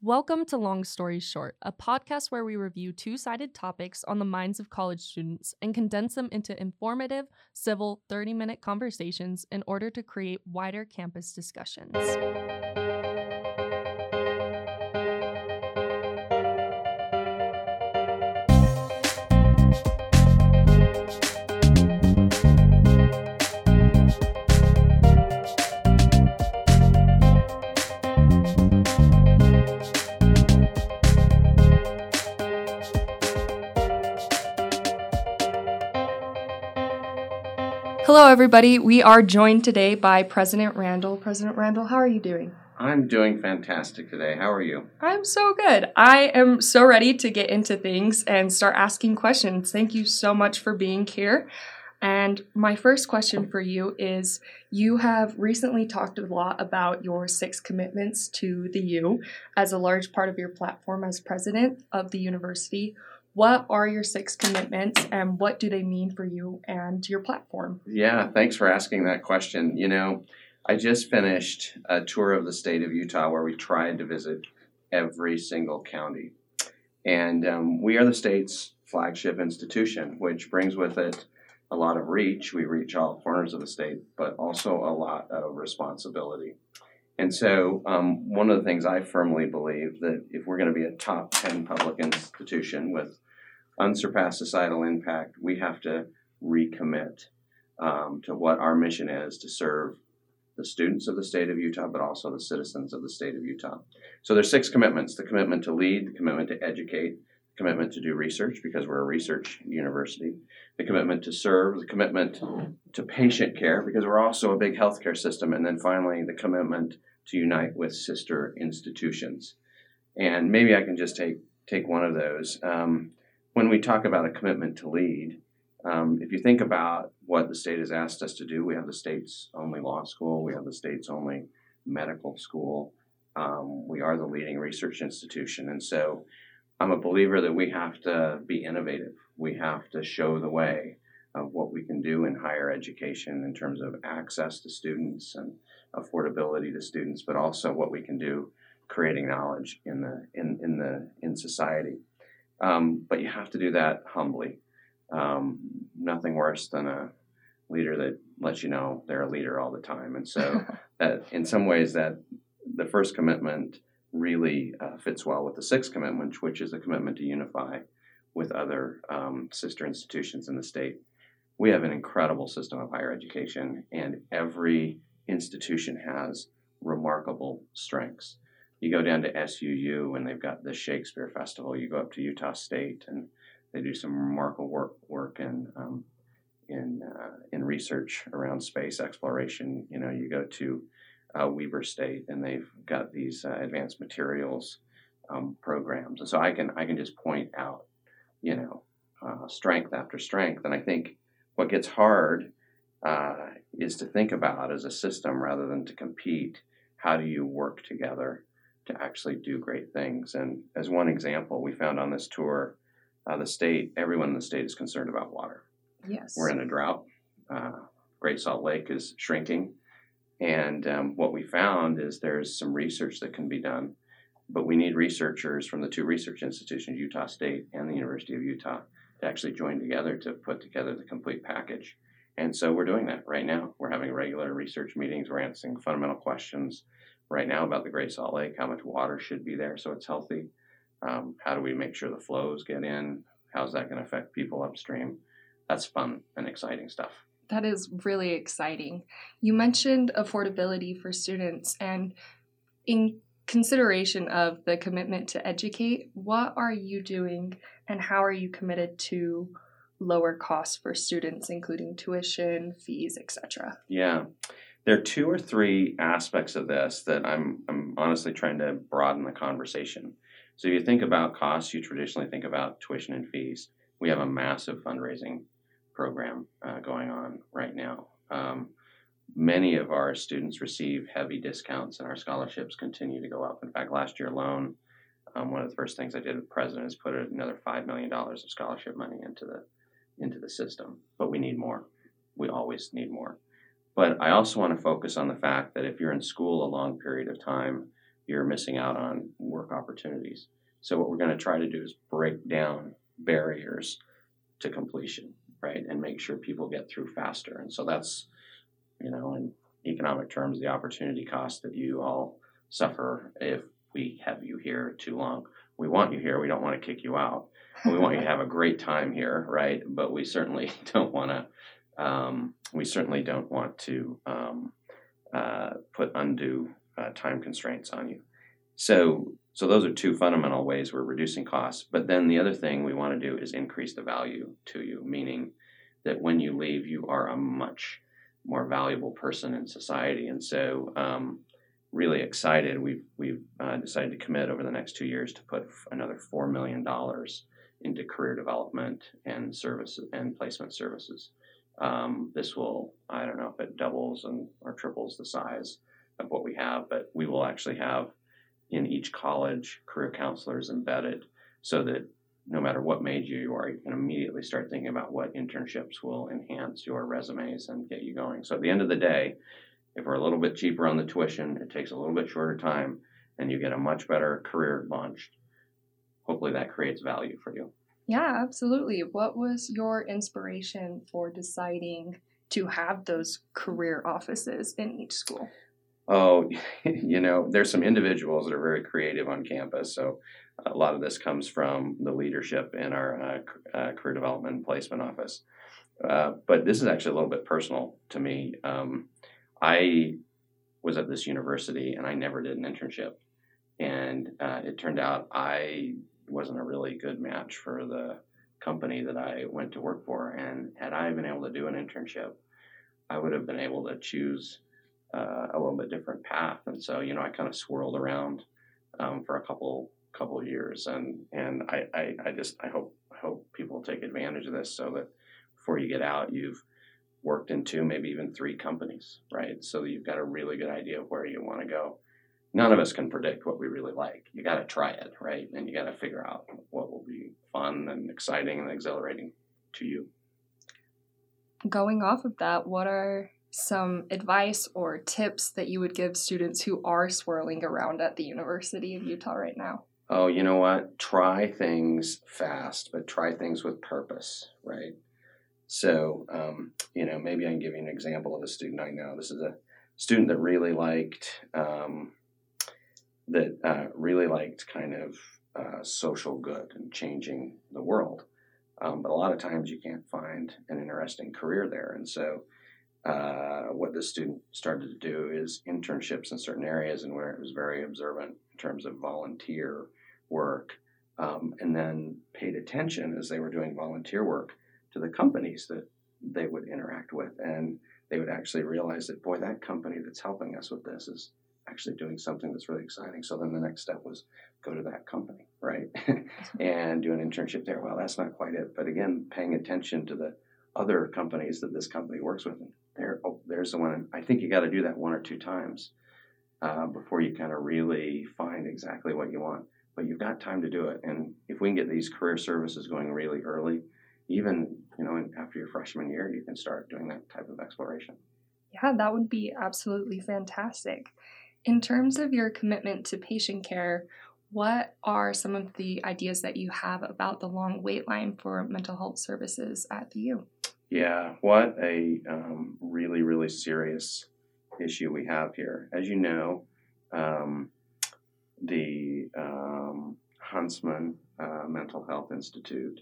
Welcome to Long Stories Short, a podcast where we review two sided topics on the minds of college students and condense them into informative, civil, 30 minute conversations in order to create wider campus discussions. Hello, everybody. We are joined today by President Randall. President Randall, how are you doing? I'm doing fantastic today. How are you? I'm so good. I am so ready to get into things and start asking questions. Thank you so much for being here. And my first question for you is You have recently talked a lot about your six commitments to the U as a large part of your platform as president of the university. What are your six commitments and what do they mean for you and your platform? Yeah, thanks for asking that question. You know, I just finished a tour of the state of Utah where we tried to visit every single county. And um, we are the state's flagship institution, which brings with it a lot of reach. We reach all corners of the state, but also a lot of responsibility. And so, um, one of the things I firmly believe that if we're going to be a top 10 public institution with unsurpassed societal impact, we have to recommit um, to what our mission is to serve the students of the state of Utah, but also the citizens of the state of Utah. So there's six commitments: the commitment to lead, the commitment to educate, the commitment to do research because we're a research university, the commitment to serve, the commitment to patient care because we're also a big healthcare system, and then finally the commitment to unite with sister institutions. And maybe I can just take take one of those. Um, when we talk about a commitment to lead, um, if you think about what the state has asked us to do, we have the state's only law school, we have the state's only medical school, um, we are the leading research institution. And so I'm a believer that we have to be innovative. We have to show the way of what we can do in higher education in terms of access to students and affordability to students, but also what we can do creating knowledge in the in, in the in society. Um, but you have to do that humbly. Um, nothing worse than a leader that lets you know they're a leader all the time. And so, that, in some ways, that the first commitment really uh, fits well with the sixth commitment, which is a commitment to unify with other um, sister institutions in the state. We have an incredible system of higher education, and every institution has remarkable strengths you go down to SUU and they've got the Shakespeare Festival. You go up to Utah State and they do some remarkable work work in um, in uh, in research around space exploration. You know, you go to uh, Weber State and they've got these uh, advanced materials um, programs, and so I can I can just point out, you know, uh, strength after strength, and I think what gets hard uh, is to think about as a system rather than to compete. How do you work together? To actually do great things. And as one example, we found on this tour, uh, the state, everyone in the state is concerned about water. Yes. We're in a drought. Uh, Great Salt Lake is shrinking. And um, what we found is there's some research that can be done, but we need researchers from the two research institutions, Utah State and the University of Utah, to actually join together to put together the complete package. And so we're doing that right now. We're having regular research meetings. We're answering fundamental questions right now about the Great Salt Lake, how much water should be there so it's healthy. Um, how do we make sure the flows get in? How's that going to affect people upstream? That's fun and exciting stuff. That is really exciting. You mentioned affordability for students, and in consideration of the commitment to educate, what are you doing and how are you committed to lower costs for students, including tuition, fees, etc.? Yeah there are two or three aspects of this that I'm, I'm honestly trying to broaden the conversation. So if you think about costs, you traditionally think about tuition and fees. We have a massive fundraising program uh, going on right now. Um, many of our students receive heavy discounts, and our scholarships continue to go up. In fact, last year alone, um, one of the first things I did with president is put another five million dollars of scholarship money into the into the system. But we need more. We always need more. But I also want to focus on the fact that if you're in school a long period of time, you're missing out on work opportunities. So what we're going to try to do is break down barriers to completion, right, and make sure people get through faster. And so that's, you know, in economic terms, the opportunity cost that you all suffer if we have you here too long. We want you here. We don't want to kick you out. We want you to have a great time here, right? But we certainly don't want to. Um, we certainly don't want to um, uh, put undue uh, time constraints on you. So, so those are two fundamental ways we're reducing costs. But then the other thing we want to do is increase the value to you, meaning that when you leave, you are a much more valuable person in society. And so, um, really excited. We've we've uh, decided to commit over the next two years to put another four million dollars into career development and service and placement services. Um, this will I don't know if it doubles and or triples the size of what we have, but we will actually have in each college career counselors embedded so that no matter what major you are, you can immediately start thinking about what internships will enhance your resumes and get you going. So at the end of the day, if we're a little bit cheaper on the tuition, it takes a little bit shorter time, and you get a much better career launched. Hopefully, that creates value for you. Yeah, absolutely. What was your inspiration for deciding to have those career offices in each school? Oh, you know, there's some individuals that are very creative on campus. So a lot of this comes from the leadership in our uh, uh, career development and placement office. Uh, but this is actually a little bit personal to me. Um, I was at this university and I never did an internship. And uh, it turned out I wasn't a really good match for the company that I went to work for. And had I been able to do an internship, I would have been able to choose uh, a little bit different path. And so, you know, I kind of swirled around um, for a couple couple years, and and I, I, I just I hope I hope people take advantage of this so that before you get out, you've worked in two, maybe even three companies, right? So you've got a really good idea of where you want to go. None of us can predict what we really like. You got to try it, right? And you got to figure out what will be fun and exciting and exhilarating to you. Going off of that, what are some advice or tips that you would give students who are swirling around at the University of Utah right now? Oh, you know what? Try things fast, but try things with purpose, right? So, um, you know, maybe I can give you an example of a student I know. This is a student that really liked um, that uh, really liked kind of uh, social good and changing the world. Um, but a lot of times you can't find an interesting career there, and so uh, what this student started to do is internships in certain areas and where it was very observant in terms of volunteer work, um, and then paid attention as they were doing volunteer work to the companies that they would interact with, and they would actually realize that boy, that company that's helping us with this is actually doing something that's really exciting. So then the next step was go to that company, right, and do an internship there. Well, that's not quite it, but again, paying attention to the other companies that this company works with. And there, oh, there's the one. I think you got to do that one or two times uh, before you kind of really find exactly what you want. But you've got time to do it. And if we can get these career services going really early, even you know after your freshman year, you can start doing that type of exploration. Yeah, that would be absolutely fantastic. In terms of your commitment to patient care, what are some of the ideas that you have about the long wait line for mental health services at the U? Yeah, what a um, really, really serious issue we have here. As you know, um, the um, Huntsman uh, Mental Health Institute,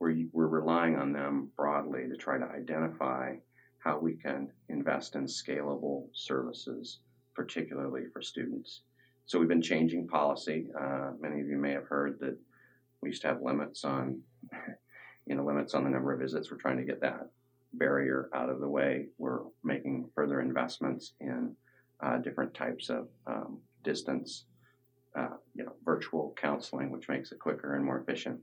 we're, we're relying on them broadly to try to identify how we can invest in scalable services, particularly for students. So we've been changing policy. Uh, many of you may have heard that we used to have limits on you know, limits on the number of visits. We're trying to get that barrier out of the way. We're making further investments in uh, different types of um, distance, uh, you know, virtual counseling, which makes it quicker and more efficient.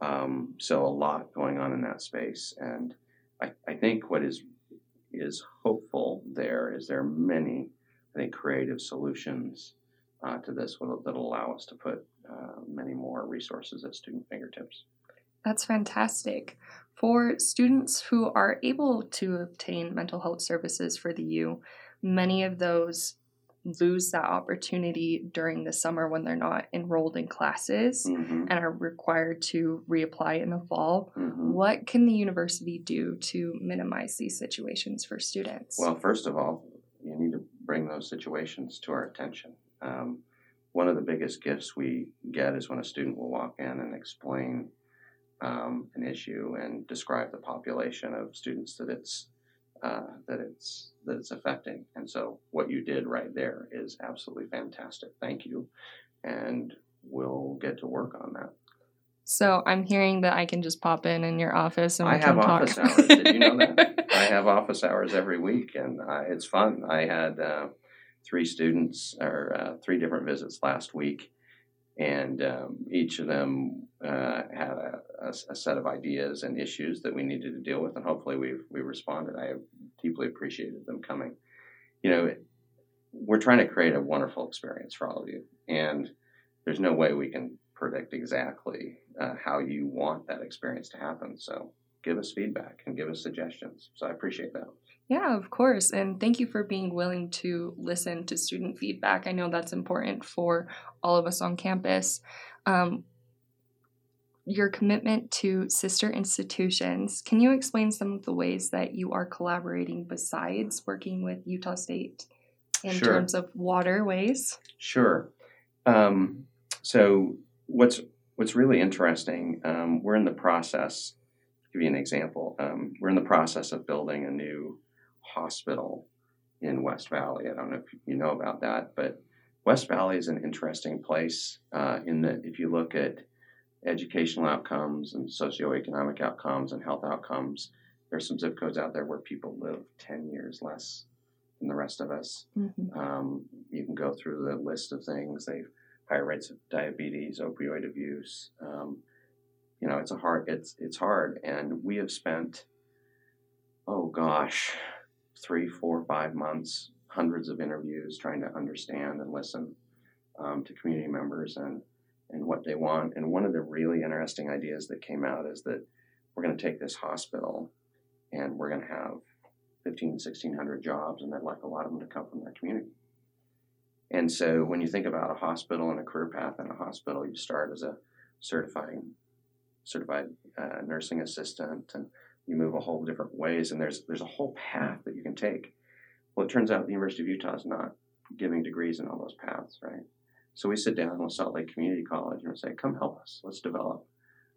Um, so a lot going on in that space, and I, I think what is is hopeful there is there are many, I think, creative solutions uh, to this that will allow us to put uh, many more resources at student fingertips. That's fantastic. For students who are able to obtain mental health services for the U, many of those lose that opportunity during the summer when they're not enrolled in classes Mhm, and are required to reapply in the fall. mhm. What can the university do to minimize these situations for students? Well, first of all, you need to bring those situations to our attention. Um, one of the biggest gifts we get is when a student will walk in and explain um, an issue and describe the population of students that it's uh, that it's that it's affecting. And so, what you did right there is absolutely fantastic. Thank you, and we'll get to work on that. so I'm hearing that I can just pop in in your office and we I can have talk. office hours. Did you know that? I have office hours every week, and I, it's fun. I had uh, three students or uh, three different visits last week, and um, each of them uh, had a, a, a set of ideas and issues that we needed to deal with, and hopefully we we responded. I deeply appreciated them coming. You know, we're trying to create a wonderful experience for all of you, and there's no way we can predict exactly uh, how you want that experience to happen. So give us feedback and give us suggestions. So I appreciate that. Yeah, of course. And thank you for being willing to listen to student feedback. I know that's important for all of us on campus. Um, your commitment to sister institutions, can you explain some of the ways that you are collaborating besides working with Utah State in Sure. terms of waterways? Sure. Um, so what's what's really interesting? Um, we're in the process. Give you an example, um, we're in the process of building a new hospital in West Valley. I don't know if you know about that, but West Valley is an interesting place uh, in that if you look at educational outcomes and socioeconomic outcomes and health outcomes, there's some zip codes out there where people live 10 years less than the rest of us. Mm-hmm. Um, you can go through the list of things. They have higher rates of diabetes, opioid abuse. Um, you know, it's a hard. It's it's hard, and we have spent, oh gosh, three, four, five months, hundreds of interviews trying to understand and listen um, to community members and and what they want. And one of the really interesting ideas that came out is that we're going to take this hospital, and we're going to have 15, 1600 jobs, and they'd like a lot of them to come from their community. And so when you think about a hospital and a career path in a hospital, you start as a certified certified uh, nursing assistant, and you move a whole different ways. And there's there's a whole path that you can take. Well, it turns out the University of Utah is not giving degrees in all those paths, right? So we sit down with Salt Lake Community College and say, "Come help us. Let's develop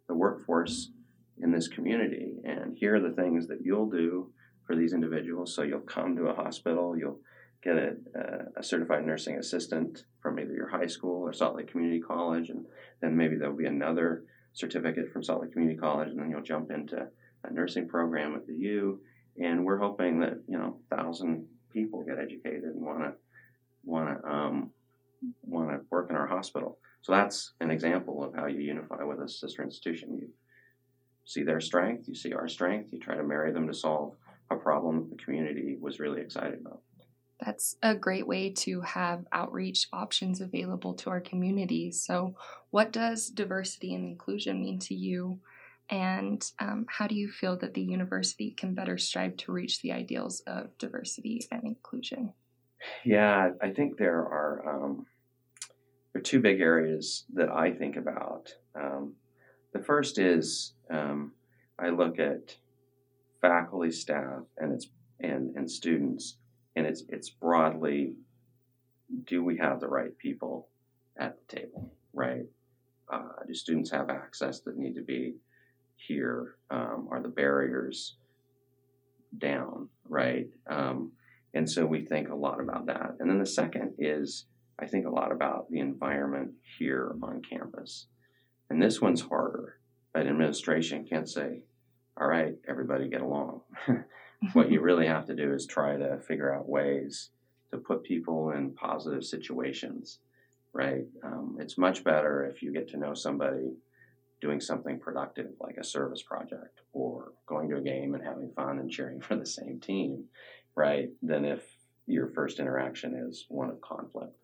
the workforce in this community, and here are the things that you'll do for these individuals. So you'll come to a hospital, you'll get a, a, a certified nursing assistant from either your high school or Salt Lake Community College, and then maybe there'll be another certificate from Salt Lake Community College, and then you'll jump into a nursing program at the U. And we're hoping that you know, thousand people get educated and want to want to um, want to work in our hospital. So that's an example of how you unify with a sister institution. You see their strength, you see our strength, you try to marry them to solve a problem the community was really excited about. That's a great way to have outreach options available to our community. So, what does diversity and inclusion mean to you? And um, how do you feel that the university can better strive to reach the ideals of diversity and inclusion? Yeah, I think there are um, there are two big areas that I think about. Um, the first is um, I look at faculty, staff, and it's and and students, and it's it's broadly, do we have the right people at the table, right? Uh, do students have access that need to be here? Um, are the barriers down, right? Um, and so we think a lot about that. And then the second is I think a lot about the environment here on campus. And this one's harder. An administration can't say, all right, everybody get along. what you really have to do is try to figure out ways to put people in positive situations, right? Um, it's much better if you get to know somebody doing something productive like a service project or going to a game and having fun and cheering for the same team, right? Than if your first interaction is one of conflict.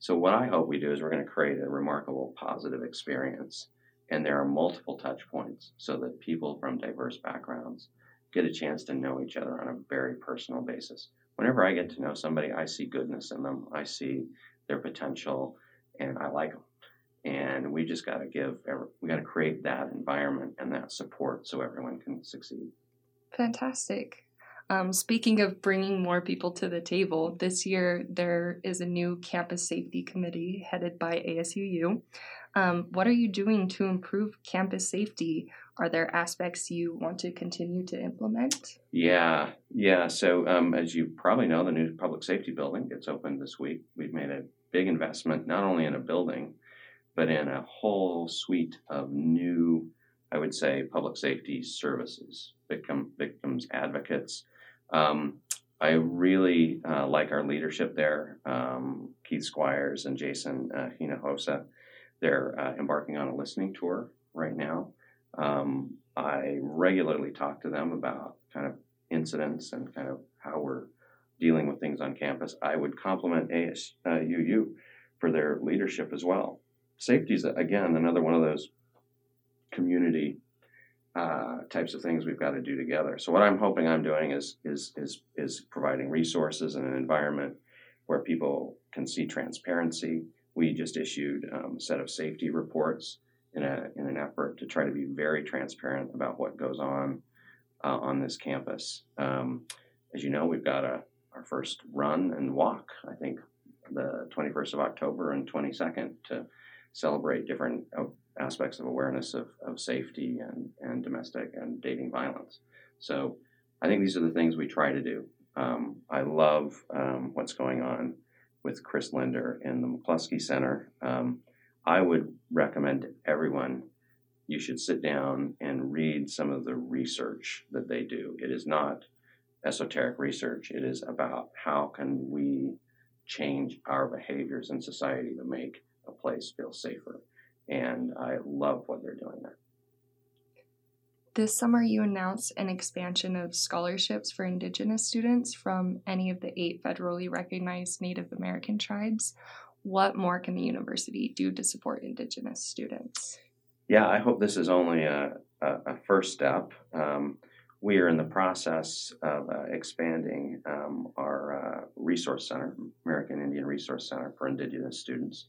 So, what I hope we do is we're going to create a remarkable positive experience. And there are multiple touch points so that people from diverse backgrounds get a chance to know each other on a very personal basis. whenever I get to know somebody, I see goodness in them. I see their potential, and I like them. And we just got to give, we got to create that environment and that support so everyone can succeed. Fantastic. Um, speaking of bringing more people to the table, this year there is a new campus safety committee headed by ASUU. Um, what are you doing to improve campus safety? Are there aspects you want to continue to implement? Yeah, yeah. So, um, as you probably know, the new public safety building gets opened this week. We've made a big investment, not only in a building, but in a whole suite of new, I would say, public safety services, victim, victims advocates. Um, I really uh, like our leadership there, um, Keith Squires and Jason uh, Hinojosa. They're uh, embarking on a listening tour right now. Um, I regularly talk to them about kind of incidents and kind of how we're dealing with things on campus. I would compliment ASUU for their leadership as well. Safety is, again, another one of those community uh, types of things we've got to do together. So what I'm hoping I'm doing is is is is providing resources and an environment where people can see transparency. We just issued um, a set of safety reports in a in an effort to try to be very transparent about what goes on uh, on this campus. Um, as you know, we've got a our first run and walk. I think the 21st of October and 22nd to celebrate different aspects of awareness of, of safety and, and domestic and dating violence. So I think these are the things we try to do. Um, I love um, what's going on with Chris Linder in the McCluskey Center. Um, I would recommend to everyone you should sit down and read some of the research that they do. It is not esoteric research. It is about how can we change our behaviors in society to make a place feel safer. And I love what they're doing there. This summer, you announced an expansion of scholarships for Indigenous students from any of the eight federally recognized Native American tribes. What more can the university do to support Indigenous students? Yeah, I hope this is only a, a, a first step. Um, we are in the process of uh, expanding um, our uh, resource center, American Indian Resource Center for Indigenous students.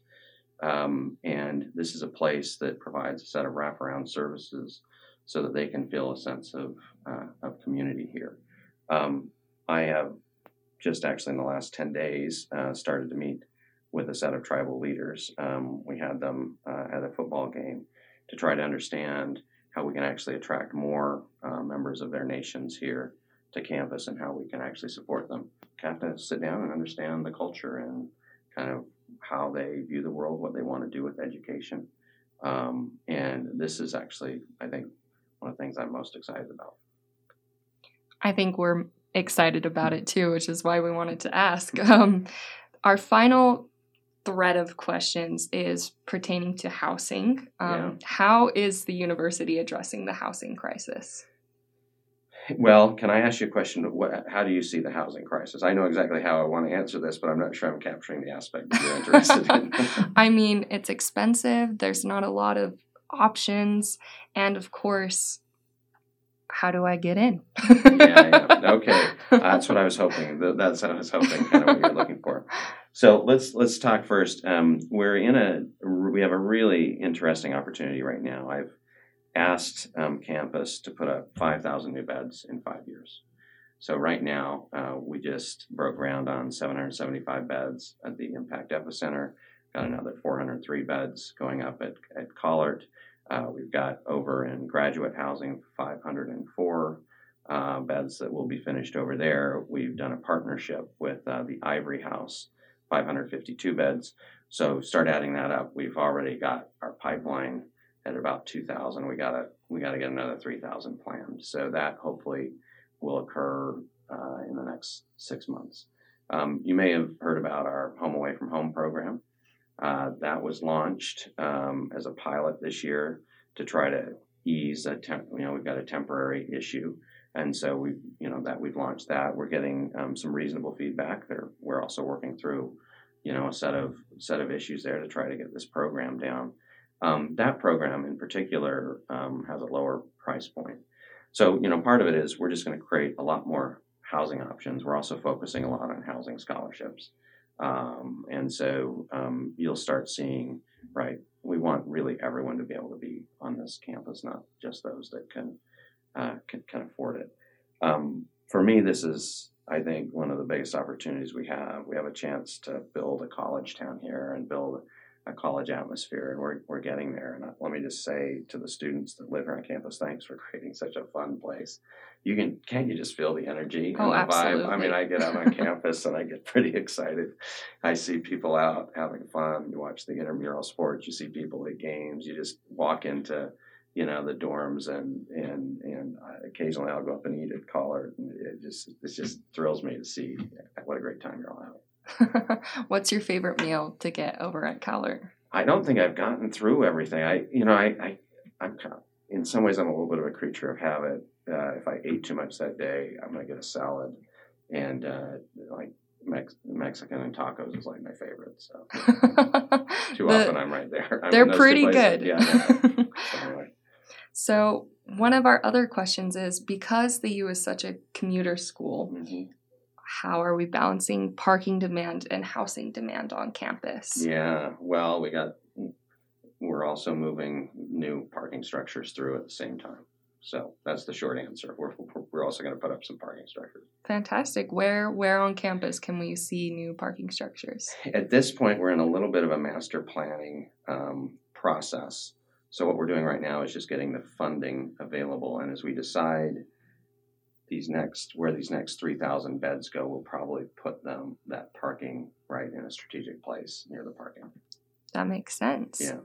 Um, and this is a place that provides a set of wraparound services so that they can feel a sense of, uh, of community here. Um, I have just actually in the last 10 days uh, started to meet with a set of tribal leaders. Um, we had them uh, at a football game to try to understand how we can actually attract more uh, members of their nations here to campus and how we can actually support them. Have to sit down and understand the culture and kind of how they view the world, what they want to do with education. Um, and this is actually, I think, one of the things I'm most excited about. I think we're excited about it too, which is why we wanted to ask. Um, our final thread of questions is pertaining to housing. Um, yeah. How is the university addressing the housing crisis? Well, can I ask you a question? What, how do you see the housing crisis? I know exactly how I want to answer this, but I'm not sure I'm capturing the aspect that you're interested in. I mean, it's expensive. There's not a lot of options, and of course, how do I get in? yeah, yeah, okay, that's what I was hoping. That's what I was hoping. Kind of what you're looking for. So let's let's talk first. Um, we're in a we have a really interesting opportunity right now. I've asked um, campus to put up 5,000 new beds in five years. So right now, uh, we just broke ground on 775 beds at the Impact Epicenter. Got another 403 beds going up at, at Kahlert. Uh, we've got over in graduate housing 504 uh, beds that will be finished over there. We've done a partnership with uh, the Ivory House, 552 beds. So start adding that up. We've already got our pipeline at about 2,000. We gotta we gotta get another 3,000 planned. So that hopefully will occur uh, in the next six months. Um, you may have heard about our Home Away from Home program. Uh, that was launched um, as a pilot this year to try to ease a temp. You know, we've got a temporary issue, and so we, you know, that we've launched that. We're getting um, some reasonable feedback. There, we're also working through, you know, a set of set of issues there to try to get this program down. Um, that program in particular um, has a lower price point. So, you know, part of it is we're just going to create a lot more housing options. We're also focusing a lot on housing scholarships. Um, and so um, you'll start seeing, right, we want really everyone to be able to be on this campus, not just those that can, uh, can, can afford it. Um, for me, this is, I think, one of the biggest opportunities we have. We have a chance to build a college town here and build a college atmosphere, and we're, we're getting there. And let me just say to the students that live here on campus, thanks for creating such a fun place. You can can't you just feel the energy oh, and the absolutely. vibe? I mean, I get out on campus and I get pretty excited. I see people out having fun. You watch the intramural sports. You see people at games. You just walk into you know the dorms and and and occasionally I'll go up and eat at Kahlert. And it just it just thrills me to see what a great time you're all having. What's your favorite meal to get over at Kahlert? I don't think I've gotten through everything. I, you know, I, I I'm kind of, in some ways I'm a little bit of a creature of habit. Uh, if I ate too much that day, I'm gonna get a salad, and uh, like Mex- Mexican and tacos is like my favorite. So too the, often I'm right there. I'm they're pretty good. Yeah. so, anyway. so one of our other questions is because the U is such a commuter school. Mm-hmm how are we balancing parking demand and housing demand on campus? Yeah, well, we got we're also moving new parking structures through at the same time. So that's the short answer. We're, we're also going to put up some parking structures. Fantastic. Where where on campus can we see new parking structures? At this point, we're in a little bit of a master planning um, process. So what we're doing right now is just getting the funding available, and as we decide these next where these next 3000 beds go we'll probably put them that parking right in a strategic place near the parking. That makes sense. Yeah.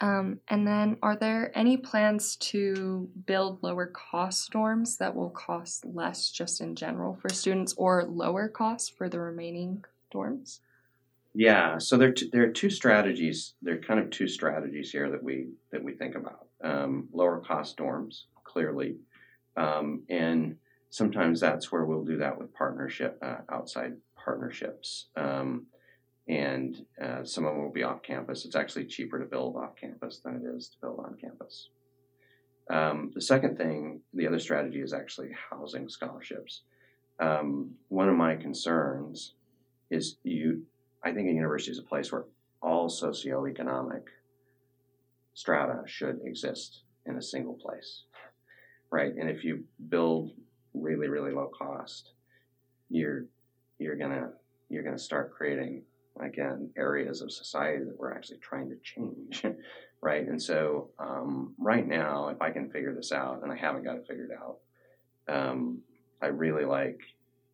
Um, and then are there any plans to build lower cost dorms that will cost less just in general for students or lower cost for the remaining dorms? Yeah so there, t- there are two strategies there are kind of two strategies here that we that we think about. Um, lower cost dorms clearly. Um, and sometimes that's where we'll do that with partnership uh, outside partnerships. Um, and uh, some of them will be off campus. It's actually cheaper to build off campus than it is to build on campus. Um, the second thing the other strategy is actually housing scholarships. Um, one of my concerns is you i think a university is a place where all socioeconomic strata should exist in a single place right? And if you build really really low cost you're you're gonna you're gonna start creating again areas of society that we're actually trying to change right? And so um, right now if i can figure this out and i haven't got it figured out um, i really like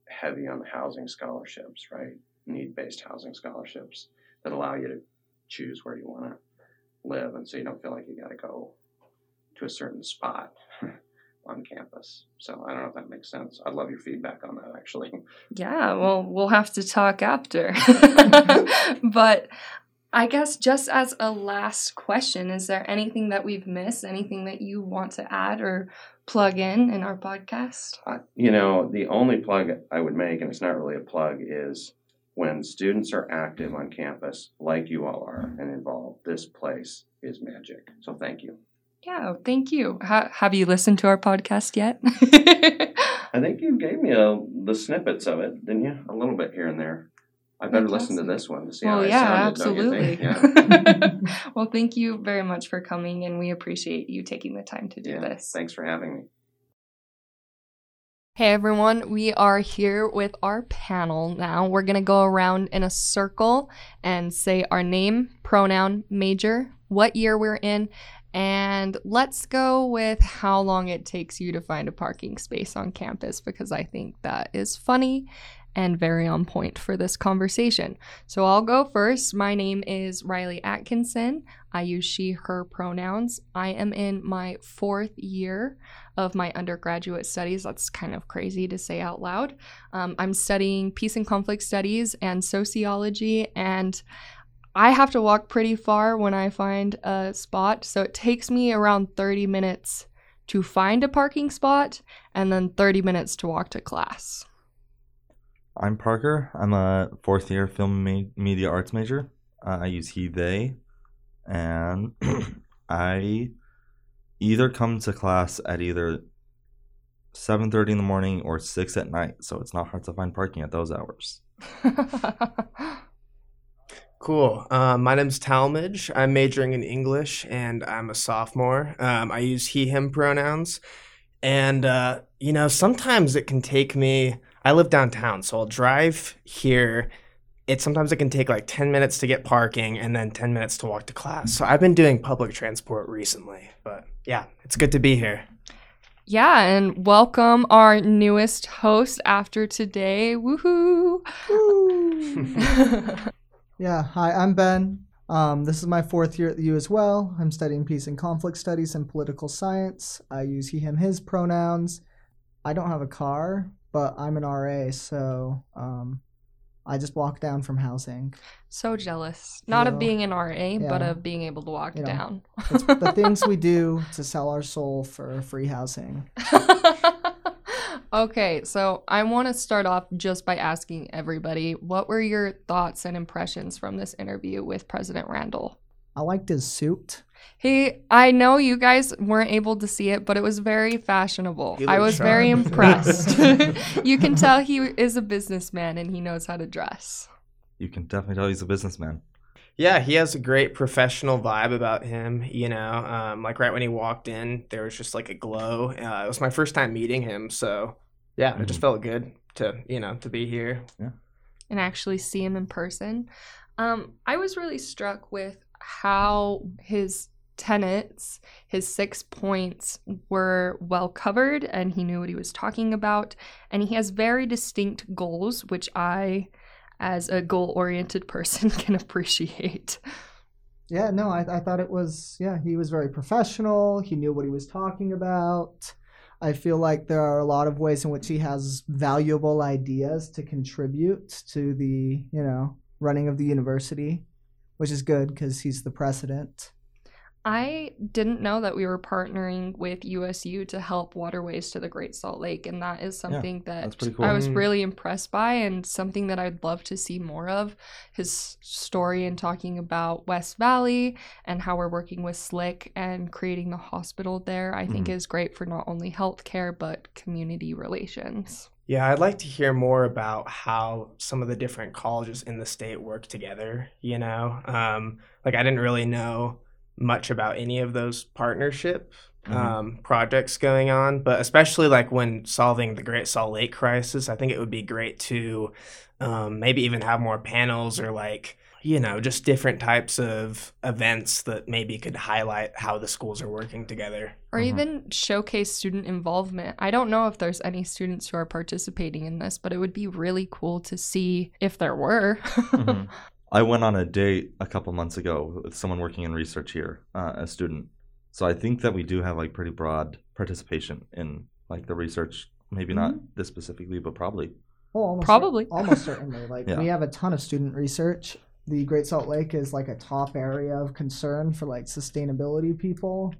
heavy on the housing scholarships right? Need-based housing scholarships that allow you to choose where you want to live and so you don't feel like you got to go to a certain spot on campus. So I don't know if that makes sense. I'd love your feedback on that actually. Yeah, well, we'll have to talk after. but I guess just as a last question, is there anything that we've missed, anything that you want to add or plug in in our podcast? Uh, you know, the only plug I would make, and it's not really a plug, is when students are active on campus, like you all are, and involved, this place is magic. So thank you. Yeah, thank you. Ha- have you listened to our podcast yet? I think you gave me a, the snippets of it, didn't you? A little bit here and there. I better Fantastic. listen to this one to see well, how I yeah, sounded. Absolutely. Yeah. well, thank you very much for coming, and we appreciate you taking the time to do yeah, this. Thanks for having me. Hey everyone, we are here with our panel now. We're going to go around in a circle and say our name, pronoun, major, what year we're in, and let's go with how long it takes you to find a parking space on campus because I think that is funny and very on point for this conversation. So I'll go first. My name is Riley Atkinson. I use she, her pronouns. I am in my fourth year of my undergraduate studies. That's kind of crazy to say out loud. Um, I'm studying peace and conflict studies and sociology, and I have to walk pretty far when I find a spot, so it takes me around 30 minutes to find a parking spot and then 30 minutes to walk to class. I'm Parker. I'm a fourth year film media arts major. Uh, I use he, they, and I either come to class at either 7:30 in the morning or 6 at night, so it's not hard to find parking at those hours. Cool. Um, my name's Talmadge. I'm majoring in English and I'm a sophomore. Um, I use he, him pronouns. And, uh, you know, sometimes it can take me, I live downtown, so I'll drive here. It sometimes it can take like 10 minutes to get parking and then 10 minutes to walk to class. So I've been doing public transport recently. But yeah, it's good to be here. yeah, and welcome our newest host after today. Woohoo! Yeah, hi, I'm Ben. Um, this is my fourth year at the U as well. I'm studying peace and conflict studies and political science. I use he, him, his pronouns. I don't have a car, but I'm an RA, so um, I just walk down from housing. so jealous. Not of Yeah. being an RA, but of being able to walk You know. down. The things we do to sell our soul for free housing. okay, so I want to start off just by asking everybody what were your thoughts and impressions from this interview with President Randall? I liked his suit. He, I know you guys weren't able to see it, but it was very fashionable. I looked was very impressed. you can tell he is a businessman and he knows how to dress. You can definitely tell he's a businessman. Yeah, he has a great professional vibe about him. You know, um, like right when he walked in, there was just like a glow. Uh, it was my first time meeting him, so yeah, it just Mhm. felt good to you know to be here. and actually see him in person. Um, I was really struck with how his tenets, his six points, were well covered and he knew what he was talking about. And he has very distinct goals, which I, as a goal oriented person, can appreciate. Yeah, no, I, I thought it was, yeah, he was very professional. He knew what he was talking about. I feel like there are a lot of ways in which he has valuable ideas to contribute to the, you know, running of the university, which is good because he's the president. I didn't know that we were partnering with USU to help waterways to the Great Salt Lake, and that is something that's that cool. I was Mm. really impressed by, and something that I'd love to see more of. His story and talking about West Valley and how we're working with Slick and creating the hospital there, I think Mhm. is great for not only healthcare but community relations. Yeah, I'd like to hear more about how some of the different colleges in the state work together. You know, um, like I didn't really know much about any of those partnership Mhm. um, projects going on, but especially like when solving the Great Salt Lake crisis, I think it would be great to um, maybe even have more panels or like you know just different types of events that maybe could highlight how the schools are working together. Or Mhm. even showcase student involvement. I don't know if there's any students who are participating in this, but it would be really cool to see if there were. Mhm. I went on a date a couple months ago with someone working in research here, uh, a student. So I think that we do have like pretty broad participation in like the research. Maybe not this specifically, but probably. Oh, almost Probably. almost certainly. Like Yeah. we have a ton of student research. The Great Salt Lake is like a top area of concern for like sustainability people.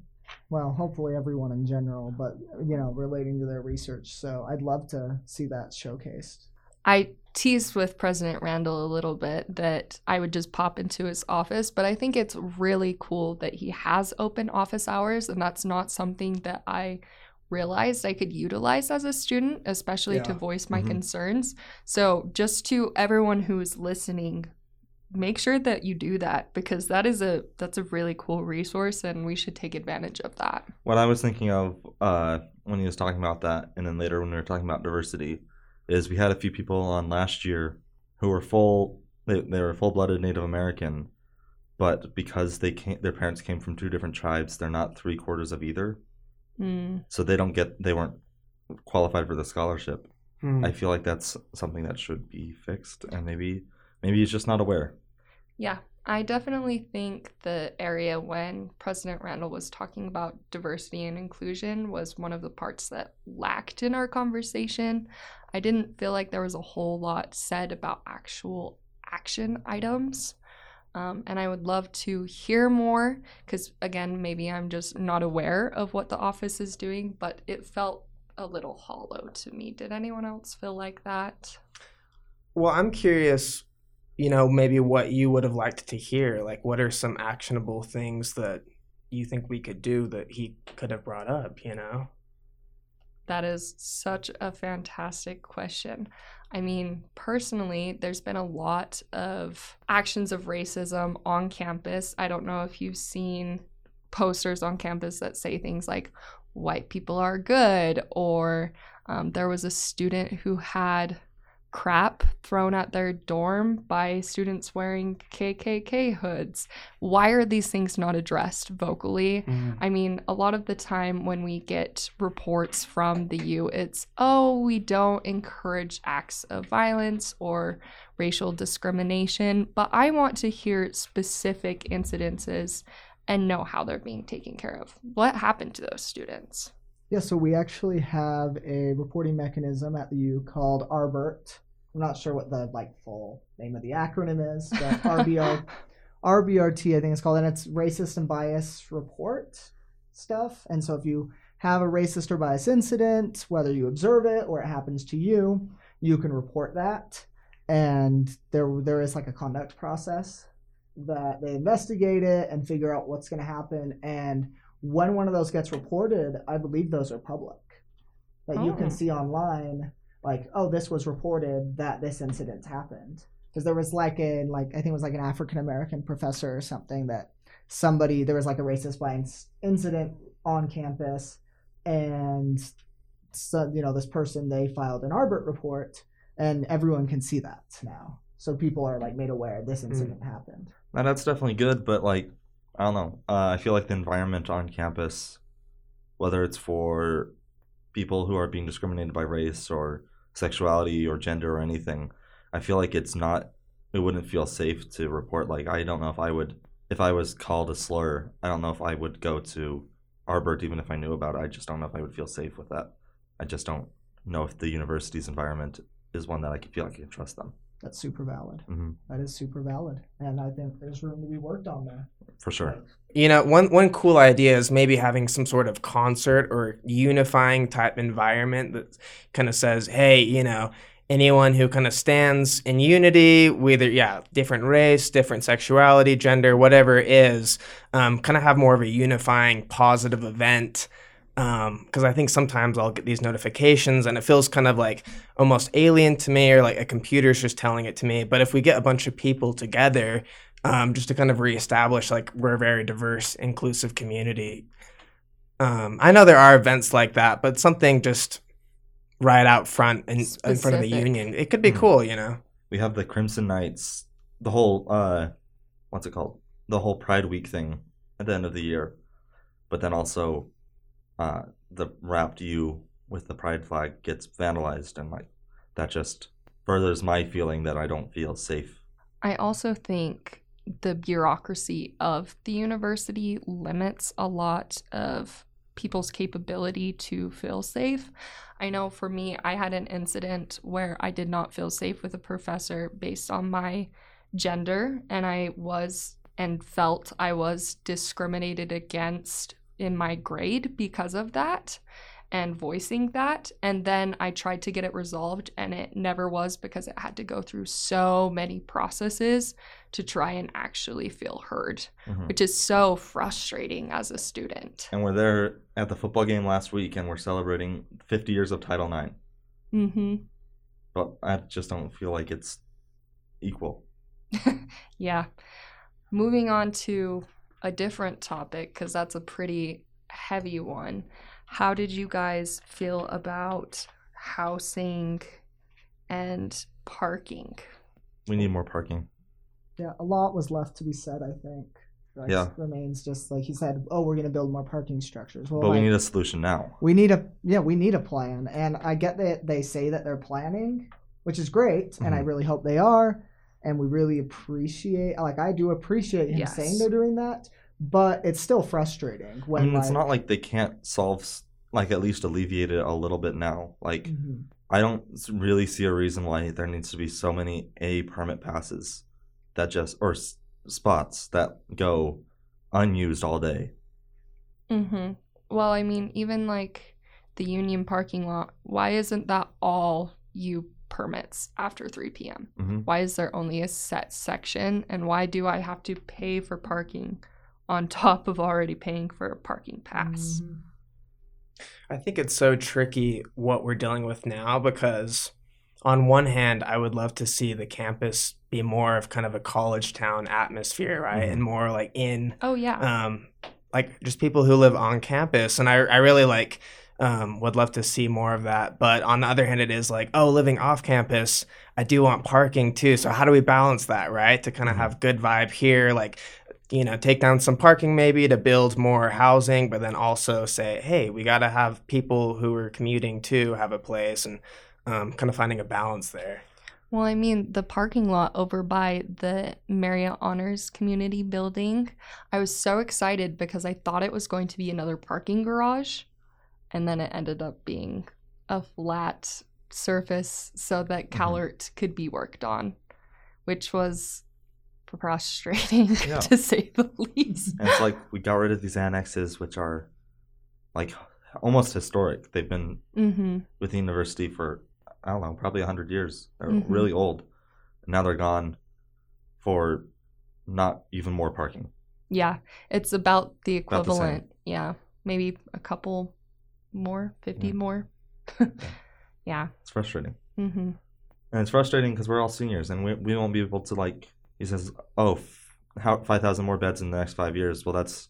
Well, hopefully everyone in general, but you know, relating to their research. So I'd love to see that showcased. I teased with President Randall a little bit that I would just pop into his office, but I think it's really cool that he has open office hours, and that's not something that I realized I could utilize as a student, especially to voice my Mhm. concerns. So, just to everyone who's listening, make sure that you do that because that is a that's a really cool resource and we should take advantage of that. What I was thinking of uh, when he was talking about that, and then later when we were talking about diversity, is we had a few people on last year who were full. They, they were full blooded Native American, but because they came, their parents came from two different tribes, they're not three quarters of either. Mm. So they don't get. They weren't qualified for the scholarship. Hmm. I feel like that's something that should be fixed, and maybe maybe he's just not aware. Yeah, I definitely think the area when President Randall was talking about diversity and inclusion was one of the parts that lacked in our conversation. I didn't feel like there was a whole lot said about actual action items. Um, and I would love to hear more because, again, maybe I'm just not aware of what the office is doing, but it felt a little hollow to me. Did anyone else feel like that? Well, I'm curious, you know, maybe what you would have liked to hear. Like, what are some actionable things that you think we could do that he could have brought up, you know? That is such a fantastic question. I mean, personally, there's been a lot of actions of racism on campus. I don't know if you've seen posters on campus that say things like, white people are good, or um, there was a student who had crap thrown at their dorm by students wearing KKK hoods. Why are these things not addressed vocally? Mm. I mean, a lot of the time when we get reports from the U, it's, oh, we don't encourage acts of violence or racial discrimination. But I want to hear specific incidences and know how they're being taken care of. What happened to those students? Yeah, so we actually have a reporting mechanism at the U called RBERT. I'm not sure what the like full name of the acronym is, but RBR, RBRT I think it's called, and it's racist and bias report stuff. And so if you have a racist or bias incident, whether you observe it or it happens to you, you can report that. And there there is like a conduct process that they investigate it and figure out what's going to happen and when one of those gets reported, I believe those are public. That you Oh. can see online, like, oh, this was reported that this incident happened. Because there was like a like I think it was like an African American professor or something that somebody there was like a racist bias incident on campus, and so you know this person they filed an Arbert report, and everyone can see that now. So people are like made aware this hmm. incident happened. Now that's definitely good, but like I don't know. Uh, I feel like the environment on campus, whether it's for people who are being discriminated by race or sexuality or gender or anything, I feel like it's not. It wouldn't feel safe to report. Like I don't know if I would, if I was called a slur, I don't know if I would go to Arbert even if I knew about it. I just don't know if I would feel safe with that. I just don't know if the university's environment is one that I could feel like I can trust them. That's super valid. Mhm. That is super valid, and I think there's room to be worked on there. For sure. You know, one one cool idea is maybe having some sort of concert or unifying type environment that kind of says, "Hey, you know, anyone who kind of stands in unity, whether yeah, different race, different sexuality, gender, whatever it is, um, kind of have more of a unifying, positive event." Because I think sometimes I'll get these notifications and it feels kind of like almost alien to me, or like a computer's just telling it to me. But if we get a bunch of people together um, just to kind of reestablish like we're a very diverse, inclusive community. Um, I know there are events like that, but something just right out front in, in front of the union, it could be Hmm. cool, you know. we have the Crimson Nights, the whole uh, what's it called? The whole Pride Week thing at the end of the year, but then also, uh, the wrapped U with the Pride flag gets vandalized, and like that just furthers my feeling that I don't feel safe. I also think the bureaucracy of the university limits a lot of people's capability to feel safe. I know for me, I had an incident where I did not feel safe with a professor based on my gender, and I was and felt I was discriminated against in my grade because of that and voicing that. And then I tried to get it resolved, and it never was because it had to go through so many processes to try and actually feel heard, Mhm. which is so frustrating as a student. And we're there at the football game last week, and we're celebrating 50 years of Title IX. hmm But I just don't feel like it's equal. Yeah. Moving on to a different topic, because that's a pretty heavy one. How did you guys feel about housing and parking? We need more parking. Yeah, a lot was left to be said. I think. Like, Yeah. remains just like he said. Oh, we're gonna build more parking structures. Well, but we need a solution now. we need a yeah, we need a plan, and I get that they say that they're planning, which is great, and I Mhm. really hope they are, and we really appreciate. Like I do appreciate him Yes. saying they're doing that, but it's still frustrating I when mean, it's not like they can't solve, like at least alleviate it a little bit now. Like Mhm. I don't really see a reason why there needs to be so many A permit passes that just or s- spots that go unused all day. Mm-hmm. Well, I mean, even like the Union parking lot, why isn't that all you permits after 3 p.m.? hmm Why is there only a set section? And why do I have to pay for parking on top of already paying for a parking pass? Mhm. I think it's so tricky what we're dealing with now because, on one hand, I would love to see the campus be more of kind of a college town atmosphere, right? Mhm. And more like in, Oh yeah. um, like just people who live on campus. And I, I really like, um, would love to see more of that. But on the other hand, it is like, oh, living off campus, I do want parking too. So how do we balance that, right? To kind of Mhm. have good vibe here, like you know, take down some parking maybe to build more housing, but then also say, hey, we got to have people who are commuting to have a place and um, kind of finding a balance there. Well, I mean, the parking lot over by the Marriott Honors Community Building, I was so excited because I thought it was going to be another parking garage. And then it ended up being a flat surface so that Mhm. Could be worked on, which was frustrating Yeah. to say the least. And it's like we got rid of these annexes, which are like almost historic. They've been Mm-hmm. with the university for I don't know, probably hundred years. They're Mhm. really old. And now they're gone for not even more parking. Yeah, it's about the About the equivalent. yeah, maybe a couple more, 50 Yeah. more. yeah. It's frustrating. Mm-hmm. And it's frustrating because we're all seniors and we, we won't be able to like. He says, "Oh, f- how five thousand more beds in the next five years." Well, that's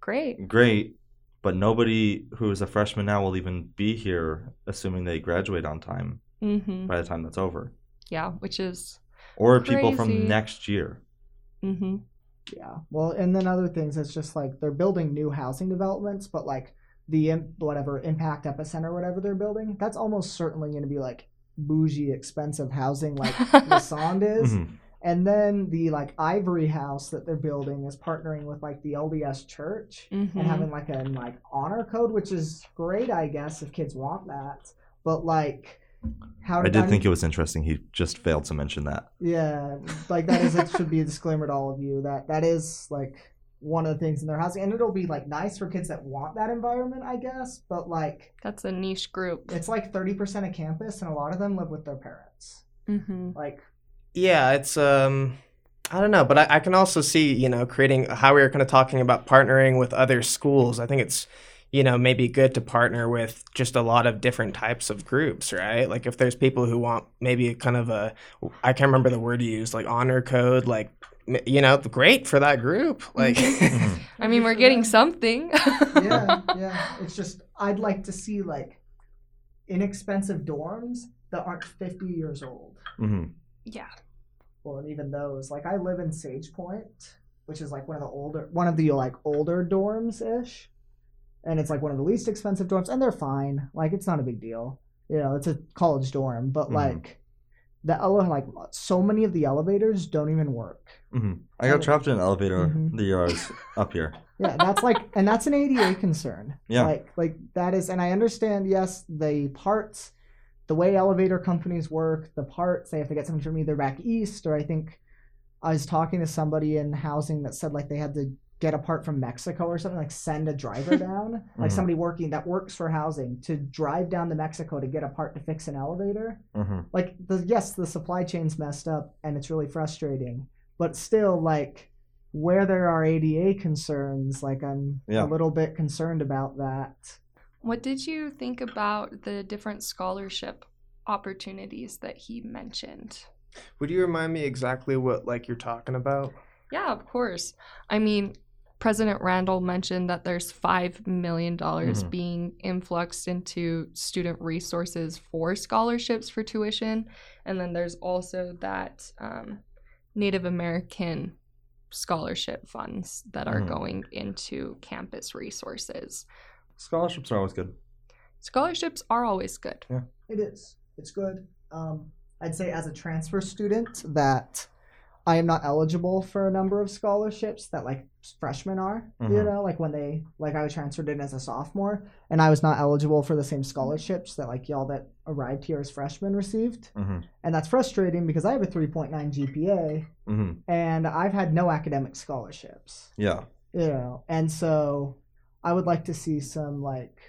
Great. great, but nobody who is a freshman now will even be here, assuming they graduate on time Mm-hmm. by the time that's over, Yeah, which is. or people from next year. Mm-hmm. Yeah. Well, and then other things, it's just like they're building new housing developments, but like the whatever impact epicenter, whatever they're building, that's almost certainly going to be like bougie, expensive housing, like the Sond is. Mhm. And then the like Ivory House that they're building is partnering with like the LDS Church Mm-hmm. and having like a like honor code, which is great, I guess, if kids want that. But like, how I did think it was interesting. He just failed to mention that. yeah, like that is it should be a disclaimer to all of you that that is like one of the things in their housing, and it'll be like nice for kids that want that environment, I guess. But like, That's a niche group. it's like thirty percent of campus, and a lot of them live with their parents. Mm-hmm. Like, Yeah, it's um I don't know, but I, I can also see, you know, creating how we were kind of talking about partnering with other schools. I think it's, you know, maybe good to partner with just a lot of different types of groups, right? Like if there's people who want maybe kind of a I can't remember the word you used, like honor code, like m- you know, great for that group. Like Mhm. I mean, we're getting something. yeah, yeah. It's just I'd like to see like inexpensive dorms that aren't fifty years old. hmm yeah. Well, and even those, like I live in Sage Point, which is like one of the older, one of the like older dorms ish, and it's like one of the least expensive dorms, and they're fine. Like it's not a big deal, you know. It's a college dorm, but Mhm. like the ele- like so many of the elevators don't even work. hmm I got trapped in an elevator Mhm. the year I was up here. Yeah, that's like, and that's an ADA concern. Yeah. like like that is, and I understand. Yes, the parts, the way elevator companies work, the parts they have to get something from either back east or I think I was talking to somebody in housing that said like they had to get a part from Mexico or something, like send a driver down, like Mhm. somebody working that works for housing to drive down to Mexico to get a part to fix an elevator. hmm Like the yes, the supply chain's messed up and it's really frustrating, but still like where there are ADA concerns, like I'm Yeah. a little bit concerned about that. What did you think about the different scholarship opportunities that he mentioned? Would you remind me exactly what like you're talking about? Yeah, of course. I mean, President Randall mentioned that there's $5 million Mhm. being influxed into student resources for scholarships for tuition. And then there's also that um, Native American scholarship funds that are Mhm. going into campus resources. Scholarships are always good. Scholarships are always good. Yeah. It is. It's good. Um, I'd say as a transfer student that I am not eligible for a number of scholarships that like freshmen are. You Mhm. know, like when they like I was transferred in as a sophomore and I was not eligible for the same scholarships that like y'all that arrived here as freshmen received. hmm And that's frustrating because I have a 3.9 GPA hmm and I've had no academic scholarships. Yeah. You know, and so I would like to see some like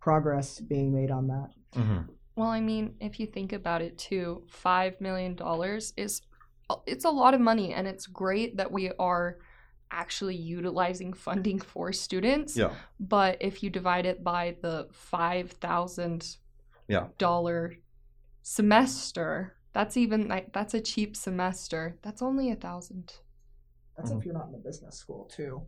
progress being made on that. hmm Well, I mean, if you think about it too, five million dollars is it's a lot of money, and it's great that we are actually utilizing funding for students. Yeah. But if you divide it by the five thousand Yeah. dollar semester, that's even like that's a cheap semester. That's only a thousand. That's Mhm. if you're not in a business school too.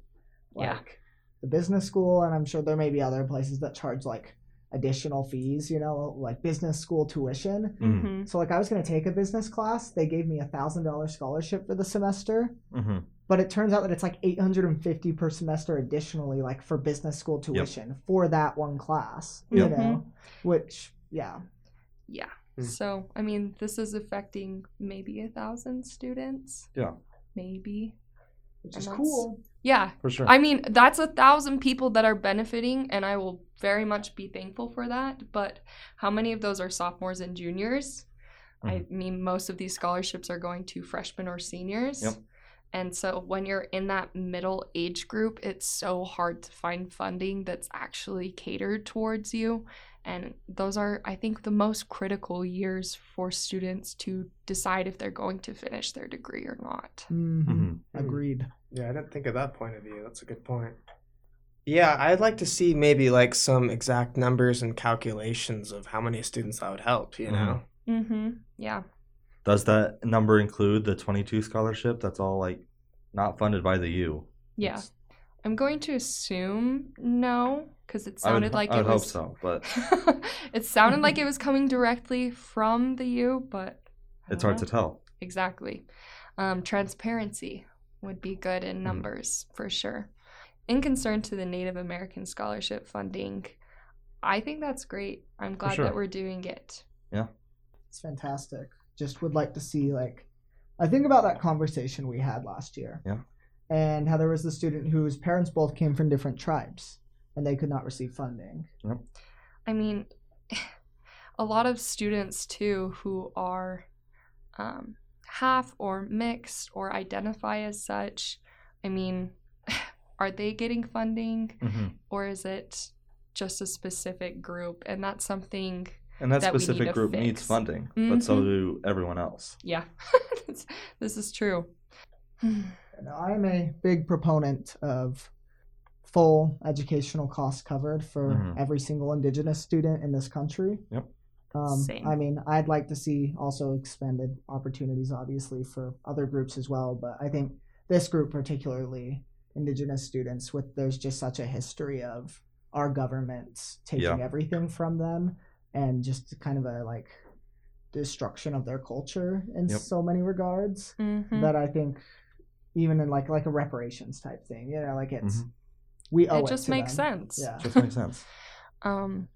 Yeah. Like the business school, and I'm sure there may be other places that charge like additional fees. You know, like business school tuition. Mm-hmm. Mhm. So like I was gonna take a business class. They gave me a thousand dollar scholarship for the semester. Mm-hmm. But it turns out that it's like 850 per semester additionally, like for business school tuition for that one class. You Yep. know, which yeah, Yeah. Mm. So I mean, this is affecting maybe a thousand students. Yeah. Maybe. Which And is cool. Yeah. For sure. I mean, that's a thousand people that are benefiting, and I will very much be thankful for that. But how many of those are sophomores and juniors? I mm-hmm. mean, most of these scholarships are going to freshmen or seniors. Yep. And so when you're in that middle age group, it's so hard to find funding that's actually catered towards you. And those are, I think, the most critical years for students to decide if they're going to finish their degree or not. Mhm. Mhm. Agreed. Yeah, I didn't think of that point of view. That's a good point. Yeah, I'd like to see maybe like some exact numbers and calculations of how many students that would help, you know? Mm-hmm. Yeah. Does that number include the 22 scholarship? That's all like not funded by the U. Yeah. It's- I'm going to assume no, because it I would, sounded like I it would was. hope so, but it sounded like it was coming directly from the U, but it's hard know. to tell. Exactly. Um, transparency would be good in Mhm. numbers for sure. In concern to the Native American scholarship funding, I think that's great. I'm glad sure. that we're doing it. Yeah, it's fantastic. Just would like to see like I think about that conversation we had last year. Yeah. And how there was the student whose parents both came from different tribes and they could not receive funding. I mean, a lot of students too who are um, half or mixed or identify as such. I mean, are they getting funding hmm or is it just a specific group? And that's something, And that That we need specific to group needs fix. funding, but so Mhm. do everyone else. yeah, this, this is true. And I'm a big proponent of full educational costs covered for Mhm. every single indigenous student in this country. Yep. Um, Same. I mean, I'd like to see also expanded opportunities, obviously, for other groups as well. But I think this group, particularly indigenous students, with there's just such a history of our governments taking Yeah. everything from them and just kind of a like destruction of their culture in Yep. so many regards Mhm. that I think even in like like a reparations type thing, you know, like it's Mhm. we owe it, it just to makes them. sense. Yeah. Just makes sense. Um,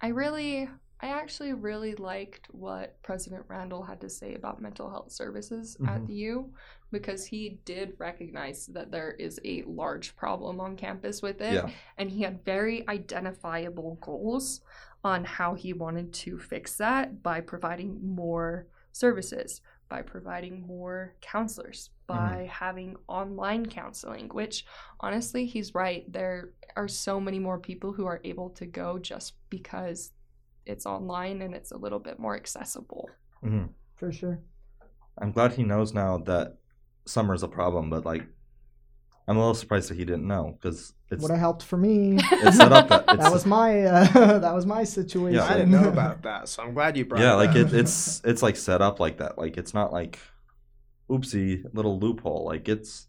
I really, I actually really liked what President Randall had to say about mental health services at Mhm. the U because he did recognize that there is a large problem on campus with it. Yeah. And he had very identifiable goals on how he wanted to fix that by providing more services, by providing more counselors, by having online counseling, which honestly, he's right. There are so many more people who are able to go just because it's online and it's a little bit more accessible. hmm For sure. I'm glad he knows now that summer's a problem, but like, I'm a little surprised that he didn't know because it's Would have helped for me. it's set up that it's that was my uh, that was my situation. Yeah. I didn't know about that, so I'm glad you brought yeah, it like up. it, it's it's like set up like that. Like it's not like oopsie little loophole. Like it's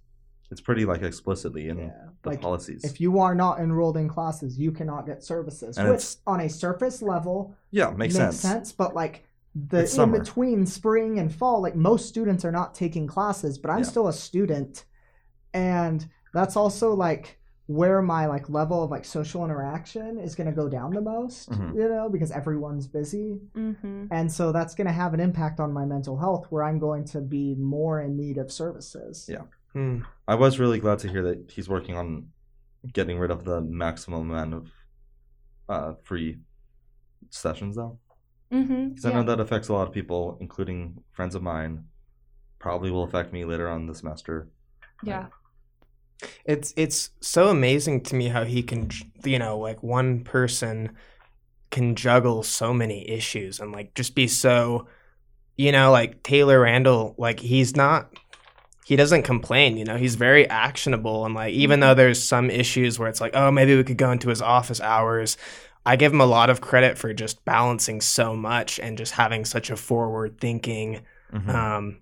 it's pretty like explicitly in Yeah. the Like, policies. If you are not enrolled in classes, you cannot get services. And which it's- on a surface level yeah, makes, sense. but like the It's in summer. between spring and fall, like most students are not taking classes, but I'm Yeah. still a student. And that's also like where my like level of like social interaction is going to go down the most, Mhm. you know, because everyone's busy. Mm-hmm. And so that's going to have an impact on my mental health where I'm going to be more in need of services. Yeah. Hmm. I was really glad to hear that he's working on getting rid of the maximum amount of uh, free sessions, though. Mm-hmm. Because I know that affects a lot of people, including friends of mine. Probably will affect me later on the semester. yeah. It's it's so amazing to me how he can, you know, like one person can juggle so many issues and like just be so, you know, like Taylor Randall, like he's not he doesn't complain, you know. He's very actionable and like even though there's some issues where it's like, "Oh, maybe we could go into his office hours." I give him a lot of credit for just balancing so much and just having such a forward thinking Mhm. um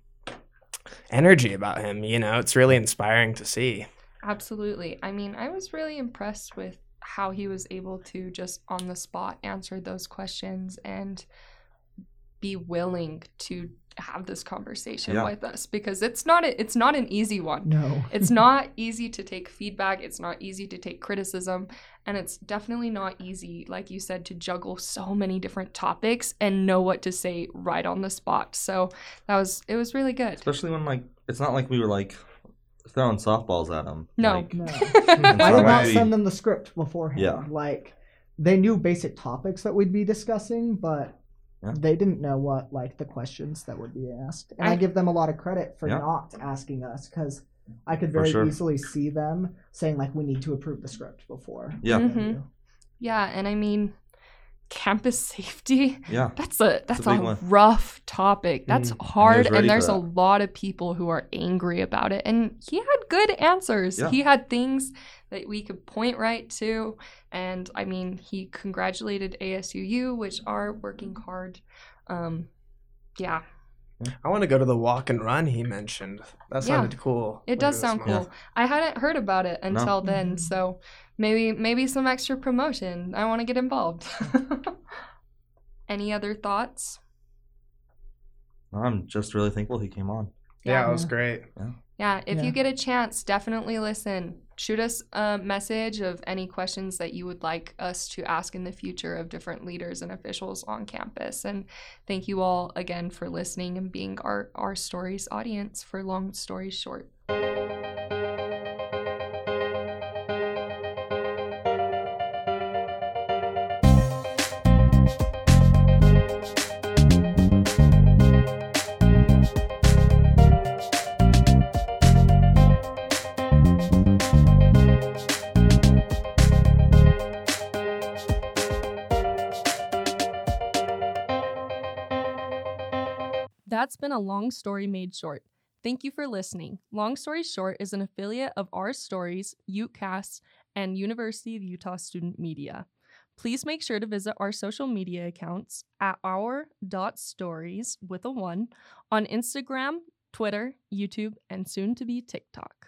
energy about him, you know. It's really inspiring to see. Absolutely. I mean, I was really impressed with how he was able to just on the spot answer those questions and be willing to have this conversation Yeah. with us because it's not a, it's not an easy one. No. It's not easy to take feedback, it's not easy to take criticism, and it's definitely not easy like you said to juggle so many different topics and know what to say right on the spot. So, that was it was really good. Especially when like it's not like we were like throwing softballs at him. No. Like, No. I did not send them the script beforehand. Yeah. Like they knew basic topics that we'd be discussing, but Yeah. they didn't know what like the questions that would be asked. And I, I- give them a lot of credit for Yeah. not asking us because I could very sure. easily see them saying like we need to approve the script before. Yeah. the Mhm. Yeah, and I mean campus safety yeah. That's a that's a, one. rough topic. That's Mm. hard, and there's a lot of people who are angry about it. And he had good answers. Yeah. He had things that we could point right to, and I mean, he congratulated ASUU, which are working hard. Um, yeah, I want to go to the walk and run he mentioned. That Yeah. sounded cool. it does this sound month. cool. I hadn't heard about it until then, Mhm. so maybe maybe some extra promotion. I want to get involved. Any other thoughts? I'm just really thankful he came on. Yeah, it was Yeah. great. Yeah, if Yeah. you get a chance, definitely listen. Shoot us a message of any questions that you would like us to ask in the future of different leaders and officials on campus. And thank you all again for listening and being our, our stories audience for Long Stories Short. Been a long story made short. Thank you for listening. Long Story Short is an affiliate of Our Stories, UCAST, and University of Utah Student Media. Please make sure to visit our social media accounts at our.stories with a one on Instagram, Twitter, YouTube, and soon to be TikTok.